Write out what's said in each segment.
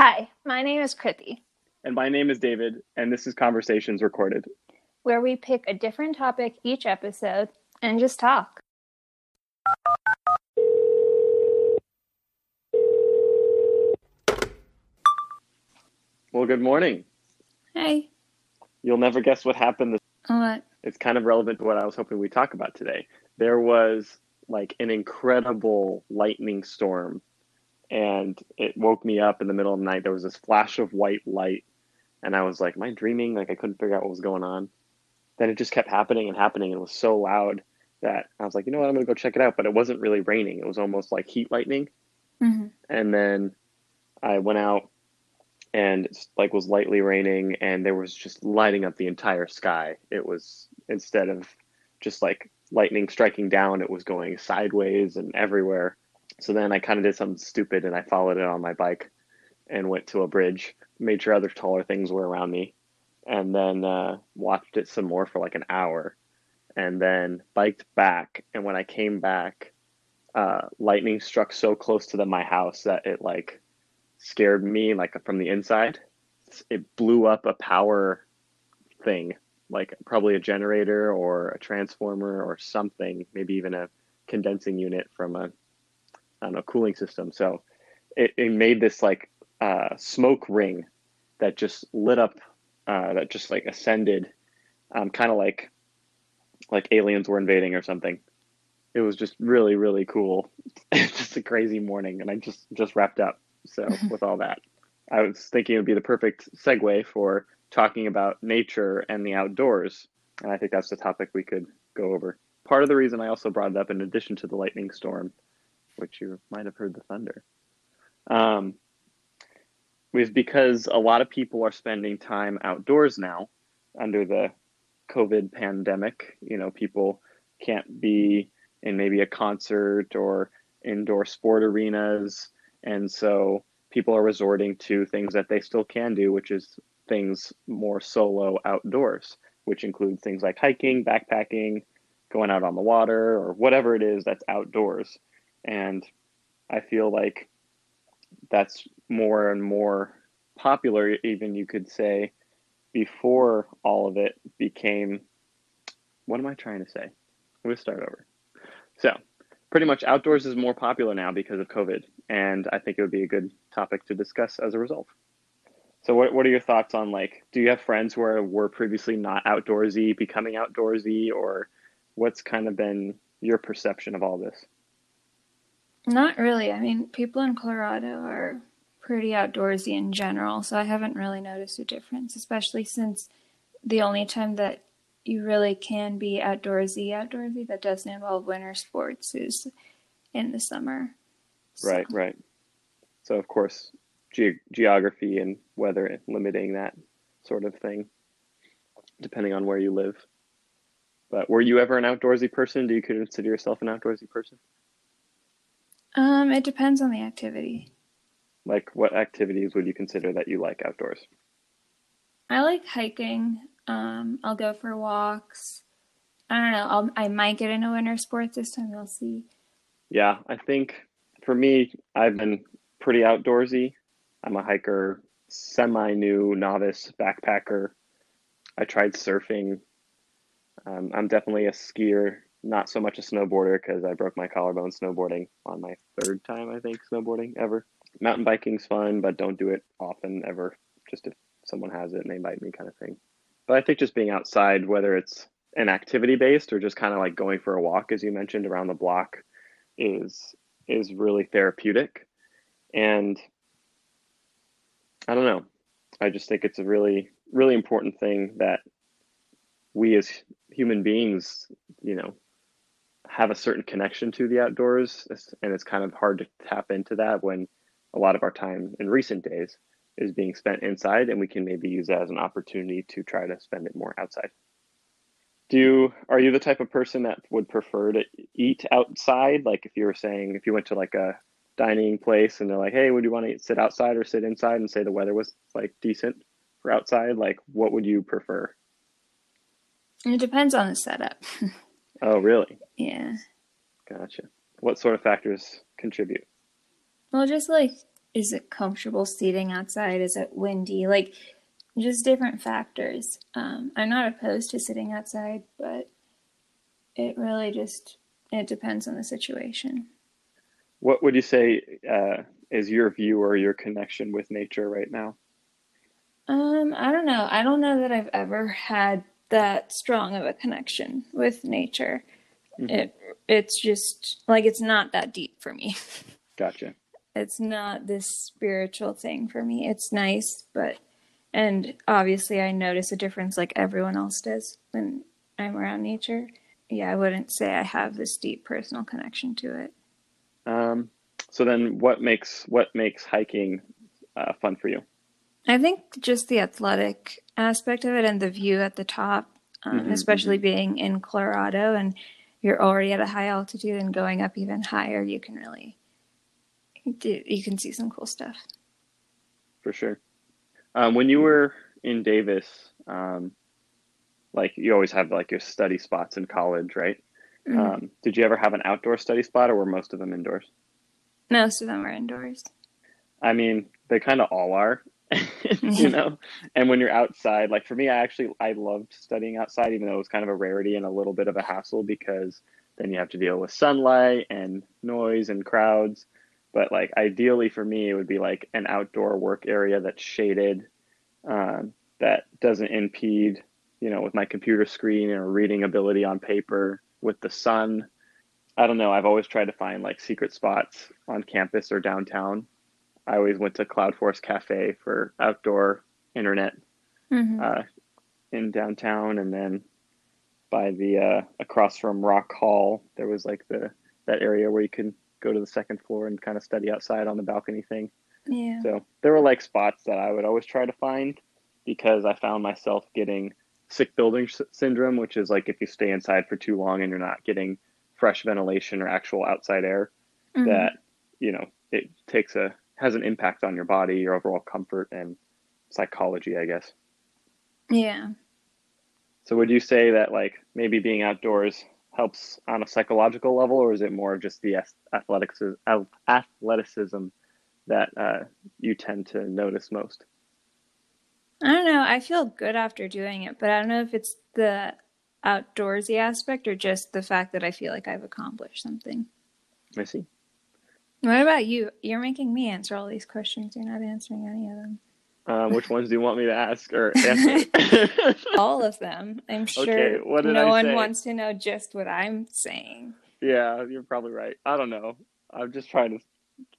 Hi, my name is Kriti, And my name is David, and this is Conversations Recorded. where we pick a different topic each episode and just talk. Well, good morning. Hey, You'll never guess what happened. This- what? It's kind of relevant to what I was hoping we'd talk about today. There was like an incredible lightning storm, and it woke me up in the middle of the night. There was this flash of white light, and I was like, Am I dreaming? Like, I couldn't figure out what was going on. Then it just kept happening and happening, and it was so loud that I was like, You know what? I'm going to go check it out. But it wasn't really raining, it was almost like heat lightning. hmm and then I went out and it's, like was lightly raining and there was just lighting up the entire sky. It was instead of just like lightning striking down, it was going sideways and everywhere. So then I kind of did something stupid and I followed it on my bike and went to a bridge, made sure other taller things were around me, and then uh, watched it some more for like an hour, and then biked back. And when I came back, uh, lightning struck so close to the, my house that it like scared me like from the inside. It blew up a power thing, like probably a generator or a transformer or something, maybe even a condensing unit from a I don't know cooling system. So it, it made this like uh, smoke ring that just lit up, uh, that just like ascended, um, kind of like like aliens were invading or something. It was just really really cool. Just a crazy morning and i just just wrapped up. So with all that i was thinking it would be the perfect segue for talking about nature and the outdoors and i think that's the topic we could go over. Part of the reason i also brought it up in addition to the lightning storm which you might have heard the thunder um, was because a lot of people are spending time outdoors now under the covid pandemic you know people can't be in maybe a concert or indoor sport arenas. And so people are resorting to things that they still can do, which is things more solo outdoors, which includes things like hiking, backpacking, going out on the water, or whatever it is that's outdoors. And I feel like that's more and more popular, even you could say, before all of it became. What am I trying to say? To start over. So, pretty much outdoors is more popular now because of COVID, and I think it would be a good topic to discuss as a result. So, what, what are your thoughts on like, do you have friends who are, were previously not outdoorsy becoming outdoorsy, or what's kind of been your perception of all this? Not really. I mean, people in Colorado are pretty outdoorsy in general, so I haven't really noticed a difference, especially since the only time that you really can be outdoorsy, outdoorsy that doesn't involve winter sports is in the summer. So- Right, right. So, of course, ge- geography and weather limiting that sort of thing, depending on where you live. But were you ever an outdoorsy person? Do you consider yourself an outdoorsy person? Um, it depends on the activity. Like, what activities would you consider that you like outdoors? I like hiking. Um, I'll go for walks. I don't know. I'll, I might get into winter sports this time. We'll see. Yeah, I think for me, I've been pretty outdoorsy. I'm a hiker, semi new novice backpacker. I tried surfing. Um, I'm definitely a skier, not so much a snowboarder because I broke my collarbone snowboarding on my third time, I think, snowboarding ever. Mountain biking's fun, but don't do it often ever, just if someone has it and they invite me kind of thing. But I think just being outside, whether it's an activity based or just kind of like going for a walk, as you mentioned, around the block, is is really therapeutic. And I don't know. I just think it's a really, really important thing that we as human beings, you know, have a certain connection to the outdoors. And it's kind of hard to tap into that when a lot of our time in recent days is being spent inside and we can maybe use that as an opportunity to try to spend it more outside. Do you are you the type of person that would prefer to eat outside? Like if you were saying if you went to like a dining place and they're like, "Hey, would you want to sit outside or sit inside?" and say the weather was like decent for outside, like what would you prefer? It depends on the setup. Oh, really? yeah. Gotcha. What sort of factors contribute? Well, just like is it comfortable seating outside? Is it windy? Like just different factors. Um, I'm not opposed to sitting outside, but it really just it depends on the situation. What would you say uh, is your view or your connection with nature right now? Um, I don't know. I don't know that I've ever had that strong of a connection with nature. Mm-hmm. It it's just like it's not that deep for me. Gotcha. It's not this spiritual thing for me. It's nice, but and obviously I notice a difference like everyone else does when I'm around nature. Yeah, I wouldn't say I have this deep personal connection to it. Um, so then what makes what makes hiking uh, fun for you? I think just the athletic aspect of it and the view at the top, um, mm-hmm, especially mm-hmm. being in Colorado and you're already at a high altitude and going up even higher, you can really do, you can see some cool stuff. For sure. Um, when you were in Davis, um, like you always have like your study spots in college, right? Mm-hmm. Um, did you ever have an outdoor study spot, or were most of them indoors? Most of them were indoors. I mean, they kind of all are, you know. and when you're outside, like for me, I actually I loved studying outside, even though it was kind of a rarity and a little bit of a hassle because then you have to deal with sunlight and noise and crowds. But like ideally for me, it would be like an outdoor work area that's shaded, um, that doesn't impede, you know, with my computer screen or reading ability on paper with the sun. I don't know. I've always tried to find like secret spots on campus or downtown. I always went to Cloud Forest Cafe for outdoor internet mm-hmm. uh, in downtown, and then by the uh, across from Rock Hall, there was like the that area where you can go to the second floor and kind of study outside on the balcony thing. Yeah. So there were like spots that I would always try to find because I found myself getting sick building syndrome, which is like if you stay inside for too long and you're not getting fresh ventilation or actual outside air, mm-hmm. that you know it takes a has an impact on your body, your overall comfort and psychology, I guess. Yeah. So would you say that like maybe being outdoors helps on a psychological level, or is it more just the athleticism, athleticism that uh, you tend to notice most? I don't know. I feel good after doing it, but I don't know if it's the outdoorsy aspect or just the fact that I feel like I've accomplished something. I see. What about you? You're making me answer all these questions. You're not answering any of them. Um, which ones do you want me to ask or answer? all of them. I'm sure okay, What no I one say? wants to know just what I'm saying. Yeah, you're probably right. I don't know. I'm just trying to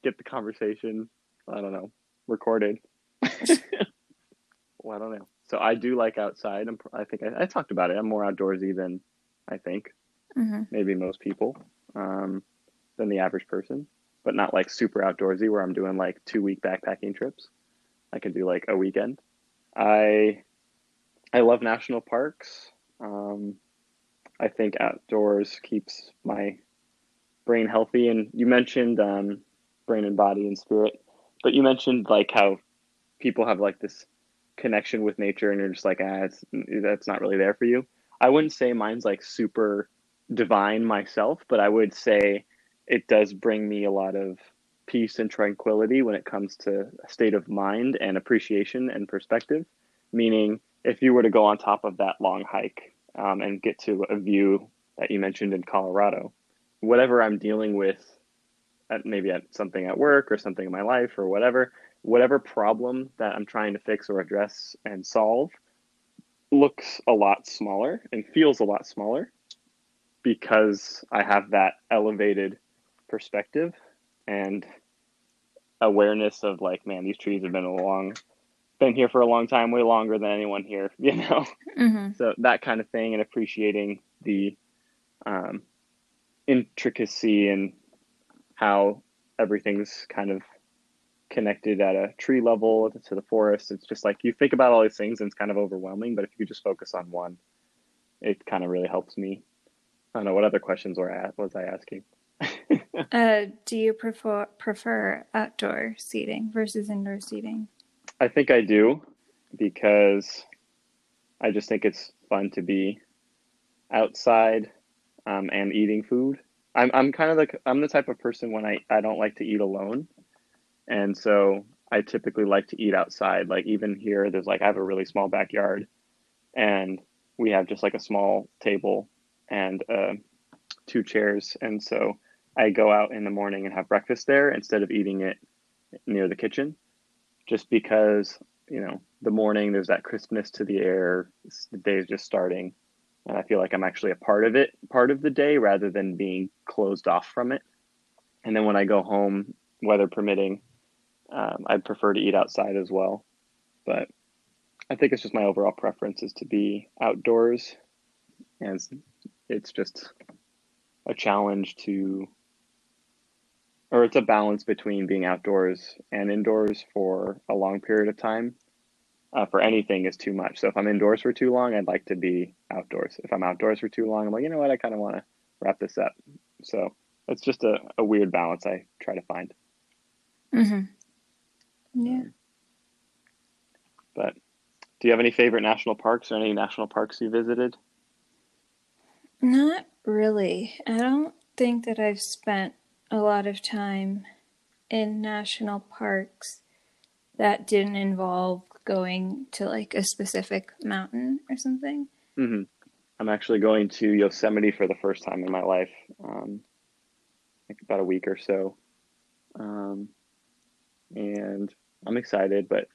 get the conversation. I don't know recorded. well, I don't know. So I do like outside. I'm, i think I, I, talked about it. I'm more outdoorsy than I think mm-hmm. maybe most people, um, than the average person, but not like super outdoorsy where I'm doing like two week backpacking trips. I can do like a weekend. I I love national parks. Um, I think outdoors keeps my brain healthy. And you mentioned um, brain and body and spirit, but you mentioned like how people have like this connection with nature, and you're just like, ah, that's not really there for you. I wouldn't say mine's like super divine myself, but I would say it does bring me a lot of peace and tranquility when it comes to state of mind and appreciation and perspective. Meaning, if you were to go on top of that long hike um, and get to a view that you mentioned in Colorado, whatever I'm dealing with, maybe at something at work or something in my life or whatever, whatever problem that I'm trying to fix or address and solve looks a lot smaller and feels a lot smaller because I have that elevated perspective and awareness of like, man, these trees have been a long, been here for a long time, way longer than anyone here, you know. Mm-hmm. So that kind of thing, and appreciating the um, intricacy and how everything's kind of connected at a tree level to the forest. It's just like you think about all these things and it's kind of overwhelming. But if you just focus on one, it kind of really helps me. I don't know what other questions were at, was I asking. uh, do you prefer prefer outdoor seating versus indoor seating? I think I do because I just think it's fun to be outside um, and eating food. I'm I'm kind of like I'm the type of person when I I don't like to eat alone. And so I typically like to eat outside. Like even here, there's like I have a really small backyard, and we have just like a small table and uh, two chairs. And so I go out in the morning and have breakfast there instead of eating it near the kitchen, just because you know the morning there's that crispness to the air. The day is just starting, and I feel like I'm actually a part of it, part of the day, rather than being closed off from it. And then when I go home, weather permitting, um, I'd prefer to eat outside as well. But I think it's just my overall preference is to be outdoors, and it's just a challenge to, or it's a balance between being outdoors and indoors for a long period of time. Uh, for anything is too much. So if I'm indoors for too long, I'd like to be outdoors. If I'm outdoors for too long, I'm like, you know what, I kind of want to wrap this up. So it's just a, a weird balance I try to find. Mm-hmm. Yeah. But do you have any favorite national parks or any national parks you visited? Not really. I don't think that I've spent a lot of time in national parks that didn't involve going to like a specific mountain or something. hmm I'm actually going to Yosemite for the first time in my life, um, like about a week or so, um, and I'm excited. But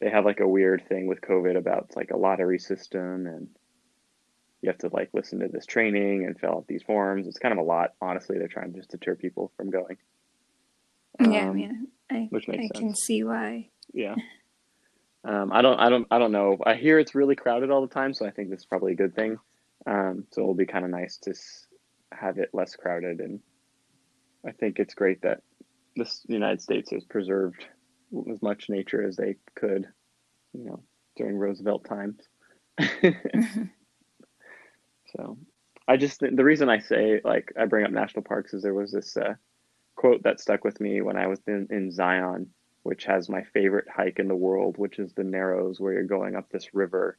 they have like a weird thing with COVID about like a lottery system, and you have to like listen to this training and fill out these forms. It's kind of a lot, honestly. They're trying to just deter people from going. Yeah, I Um, I which makes I can see why. Yeah. Um, I don't, I don't, I don't know. I hear it's really crowded all the time, so I think this is probably a good thing. Um, so it'll be kind of nice to s- have it less crowded, and I think it's great that this the United States has preserved as much nature as they could, you know, during Roosevelt times. so I just the reason I say like I bring up national parks is there was this uh, quote that stuck with me when I was in, in Zion, which has my favorite hike in the world, which is the Narrows, where you're going up this river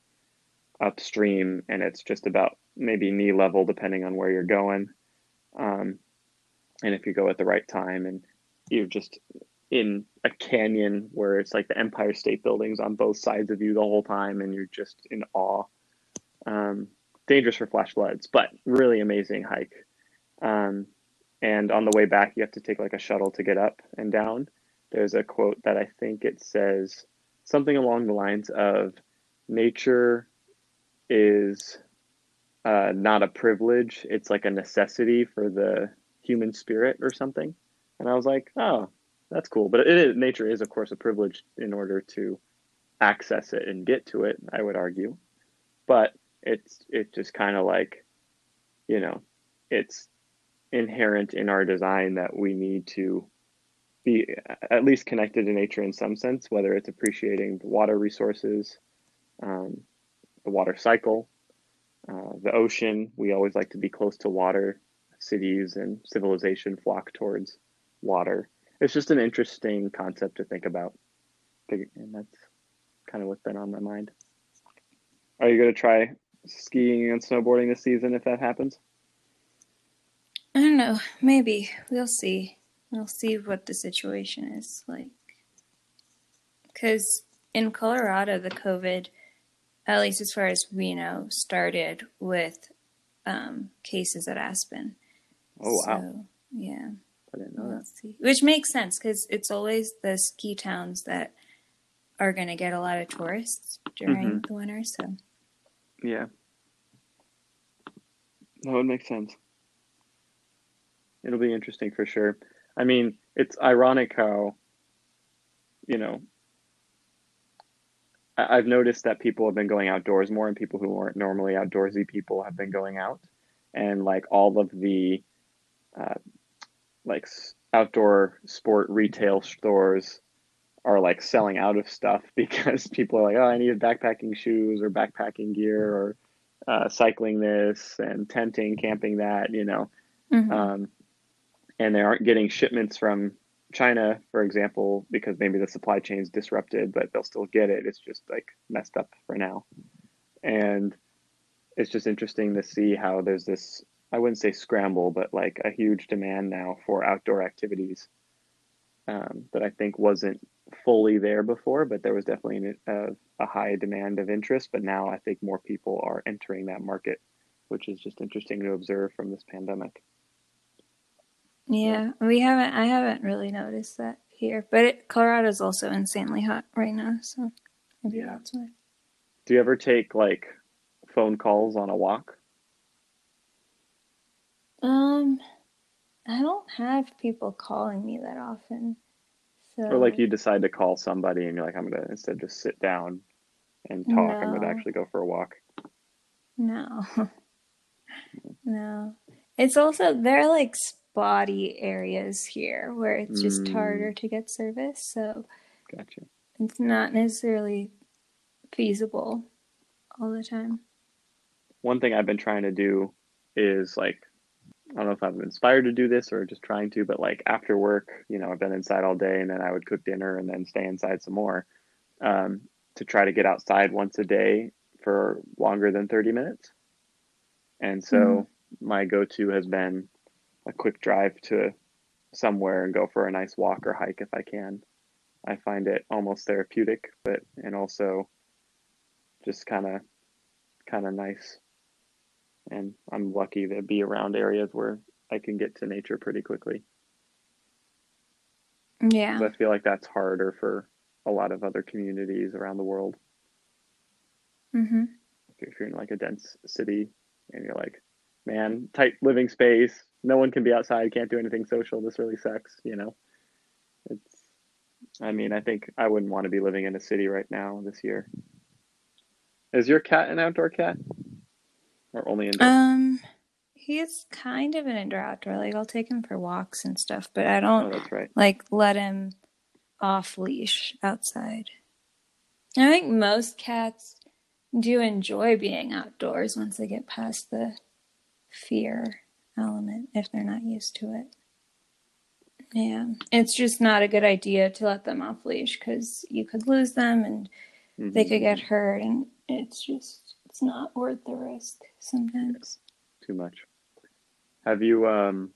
upstream, and it's just about maybe knee level depending on where you're going. Um, and if you go at the right time, and you're just in a canyon where it's like the Empire State Building's on both sides of you the whole time, and you're just in awe. Um, dangerous for flash floods, but really amazing hike. Um, and on the way back, you have to take like a shuttle to get up and down. There's a quote that I think it says something along the lines of nature is uh, not a privilege, it's like a necessity for the human spirit or something. And I was like, oh, that's cool. But nature is, of course, a privilege in order to access it and get to it, I would argue. But it's it's just kind of like, you know, it's inherent in our design that we need to be at least connected to nature in some sense, whether it's appreciating the water resources, um, the water cycle, uh, the ocean. We always like to be close to water. Cities and civilization flock towards water. It's just an interesting concept to think about. And that's kind of what's been on my mind. Are you going to try skiing and snowboarding this season if that happens? I don't know. Maybe we'll see. We'll see what the situation is like. Because in Colorado, the COVID, at least as far as we know, started with um, cases at Aspen. Oh, wow. So, yeah, I didn't know we'll that. see. Which makes sense because it's always the ski towns that are going to get a lot of tourists during the winter. So, Yeah. That would make sense. It'll be interesting for sure. I mean, it's ironic how, you know, I've noticed that people have been going outdoors more and people who weren't normally outdoorsy people have been going out. And like all of the uh, like outdoor sport retail stores are like selling out of stuff because people are like, oh, I need backpacking shoes or backpacking gear or uh, cycling this and tenting, camping that, you know. mhm. Um, and they aren't getting shipments from China, for example, because maybe the supply chain is disrupted, but they'll still get it. It's just like messed up for now. And it's just interesting to see how there's this, I wouldn't say scramble, but like a huge demand now for outdoor activities. um, that I think wasn't fully there before, but there was definitely a, a high demand of interest. But now I think more people are entering that market, which is just interesting to observe from this pandemic. Yeah, we haven't. I haven't really noticed that here, but it, Colorado's also insanely hot right now, so maybe Yeah. that's why. Do you ever take like phone calls on a walk? Um, I don't have people calling me that often, so Or like you decide to call somebody and you're like, I'm gonna instead just sit down and talk, I'm gonna actually go for a walk. no, no. It's also there are like spotty areas here where it's just harder Mm, to get service, so gotcha. it's not necessarily feasible all the time. One thing I've been trying to do is like, I don't know if I'm inspired to do this or just trying to, but like after work, you know, I've been inside all day and then I would cook dinner and then stay inside some more, um, to try to get outside once a day for longer than 30 minutes. And so my go-to has been a quick drive to somewhere and go for a nice walk or hike if I can. I find it almost therapeutic, but and also just kind of kind of nice. And I'm lucky to be around areas where I can get to nature pretty quickly yeah. I feel like that's harder for a lot of other communities around the world. Mm-hmm. If you're in like a dense city and you're like, man, tight living space, no one can be outside, can't do anything social. This really sucks, you know. It's I mean, I think I wouldn't want to be living in a city right now this year. Is your cat an outdoor cat or only indoor? Um, he's kind of an indoor outdoor. Like I'll take him for walks and stuff, but I Oh, don't that's right. like let him off leash outside. I think most cats do enjoy being outdoors once they get past the fear element if they're not used to it. Yeah, it's just not a good idea to let them off leash because you could lose them and they hmm could get hurt, and it's just it's not worth the risk Yeah, sometimes. too much. Have you um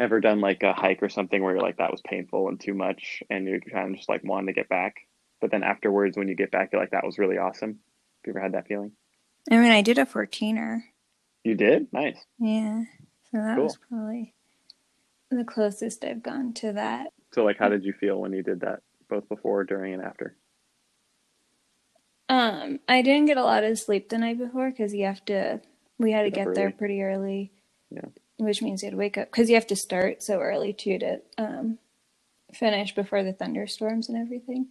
ever done like a hike or something where you're like that was painful and too much and you're kind of just like wanting to get back, but then afterwards when you get back you're like that was really awesome. Have you ever had that feeling? I mean, I did a 14er. You did? Nice. Yeah, so that was probably the closest I've gone to that. So like how did you feel when you did that both before, during and after? Um, I didn't get a lot of sleep the night before because you have to, we had to Get get there pretty early, Yeah. which means you had to wake up because you have to start so early too to um, finish before the thunderstorms and everything.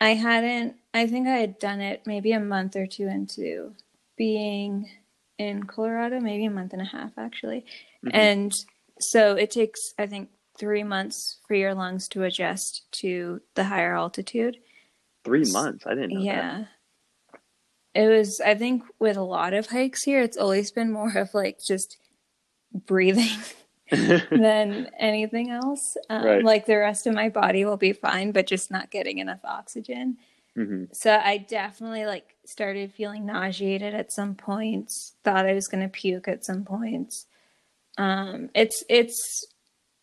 I hadn't, I think I had done it maybe a month or two into being in Colorado, maybe a month and a half actually. hmm And so it takes, I think, three months for your lungs to adjust to the higher altitude. Three months. I didn't know that. It was, I think, with a lot of hikes here, it's always been more of like just breathing than anything else. Um, Right. like the rest of my body will be fine, but just not getting enough oxygen. hmm So I definitely like started feeling nauseated at some points, thought I was going to puke at some points. Um, it's it's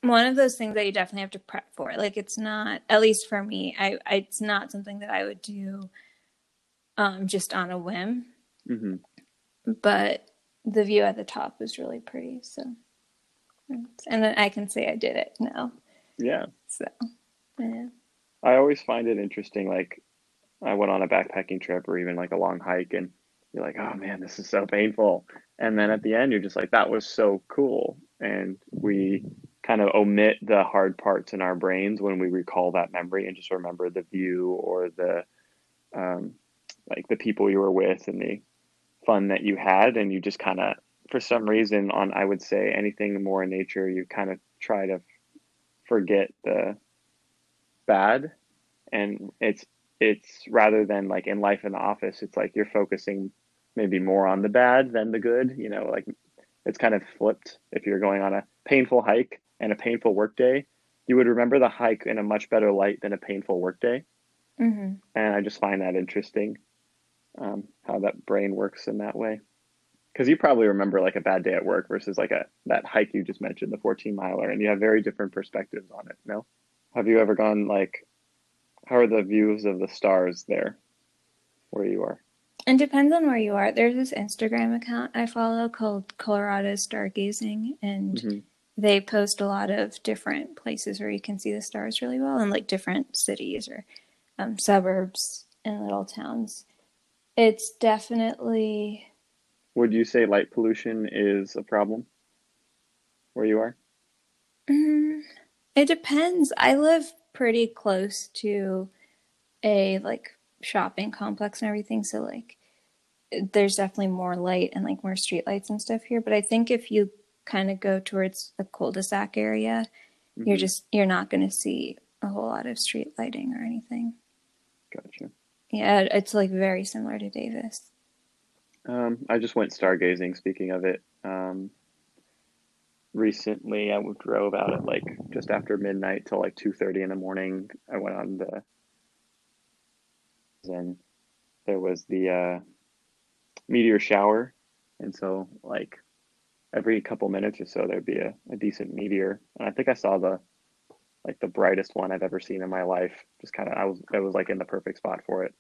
one of those things that you definitely have to prep for. Like it's not, at least for me, I, I it's not something that I would do um, just on a whim. hmm But the view at the top was really pretty. So, and then I can say I did it now. Yeah. So, yeah. I always find it interesting. Like I went on a backpacking trip or even like a long hike and you're like, oh man, this is so painful. And then at the end, you're just like, that was so cool. And we kind of omit the hard parts in our brains when we recall that memory and just remember the view or the, um, like the people you were with and the fun that you had. And you just kind of, for some reason, on, I would say anything more in nature, you kind of try to forget the bad. And it's it's rather than like in life in the office it's like you're focusing maybe more on the bad than the good you know like it's kind of flipped. If you're going on a painful hike and a painful work day you would remember the hike in a much better light than a painful work day. Hmm and i just find that interesting um, how that brain works in that way because you probably remember like a bad day at work versus like a that hike you just mentioned the 14 miler and you have very different perspectives on it no Have you ever gone like? How are the views of the stars there, where you are? It depends on where you are. There's this Instagram account I follow called Colorado Stargazing, and hmm they post a lot of different places where you can see the stars really well, and like different cities or um, suburbs and little towns. It's definitely Would you say light pollution is a problem where you are? mm, it depends. I live pretty close to a like shopping complex and everything, so like there's definitely more light and like more street lights and stuff here. But I think if you kind of go towards the cul-de-sac area, you're hmm just you're not going to see a whole lot of street lighting or anything. Gotcha. Yeah, it's like very similar to Davis. Um, I just went stargazing. Speaking of it, um, recently I drove out at like just after midnight till like two thirty in the morning. I went on the and there was the uh, meteor shower, and so like every couple minutes or so there'd be a, a decent meteor, and I think I saw the like the brightest one I've ever seen in my life. Just kind of I was I was like in the perfect spot for it,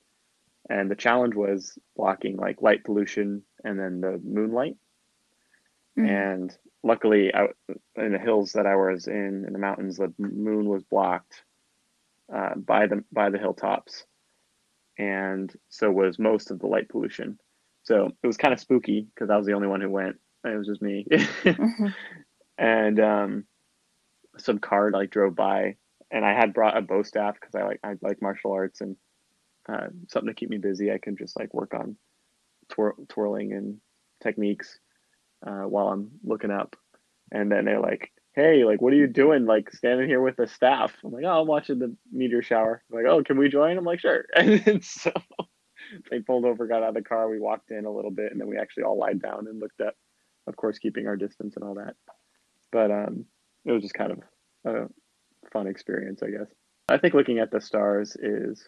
and the challenge was blocking like light pollution and then the moonlight Mm. and luckily out in the hills that I was in in the mountains the moon was blocked uh, by the by the hilltops and so was most of the light pollution so it was kind of spooky because I was the only one who went it was just me Mhm. and um, some car like drove by and I had brought a bow staff because I like I like martial arts and uh, something to keep me busy I can just like work on twir- twirling and techniques uh, while I'm looking up. And then they're like, "Hey, like, what are you doing? Like, standing here with the staff?" I'm like, "Oh, I'm watching the meteor shower." They're like, "Oh, can we join?" I'm like, "Sure." And so they pulled over, got out of the car, we walked in a little bit, and then we actually all lied down and looked up, of course, keeping our distance and all that. But um, it was just kind of a fun experience, I guess. I think looking at the stars is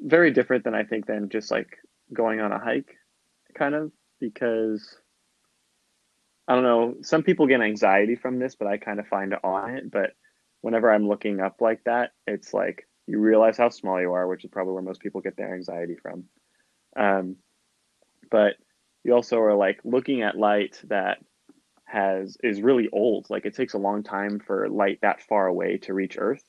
very different than I think than just like going on a hike, kind of, because I don't know, some people get anxiety from this, but I kind of find it on it. But whenever I'm looking up like that, it's like you realize how small you are, which is probably where most people get their anxiety from. Um, but you also are like looking at light that has is really old. Like it takes a long time for light that far away to reach Earth.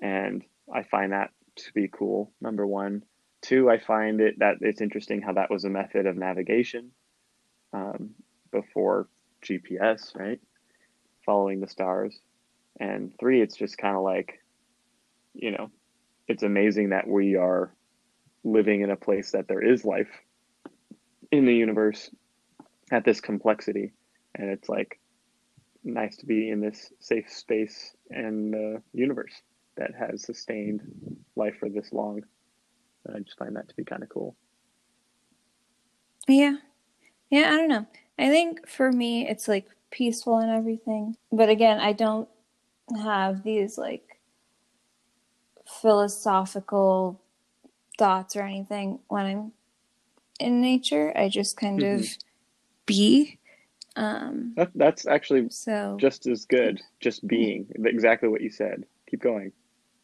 And I find that to be cool, number one. Two, I find it that it's interesting how that was a method of navigation um, before GPS, right? Following the stars. And three, it's just kind of like, you know, it's amazing that we are living in a place that there is life in the universe at this complexity. And it's like nice to be in this safe space and uh, universe that has sustained life for this long. And I just find that to be kind of cool. Yeah. Yeah, I don't know. I think for me, it's like peaceful and everything. But again, I don't have these like philosophical thoughts or anything when I'm in nature. I just kind hmm of be. Um, That, that's actually so just as good, just being exactly what you said. Keep going.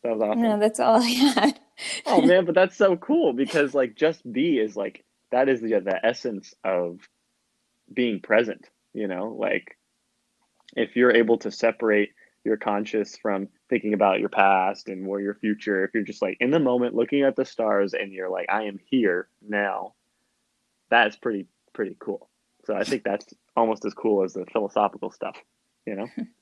That was awesome. no, that's all I had. Oh man, but that's so cool because like just be is like that is the the essence of being present, you know? Like if you're able to separate your conscious from thinking about your past and where your future, if you're just like in the moment looking at the stars and you're like I am here now, that's pretty pretty cool. So I think that's almost as cool as the philosophical stuff, you know?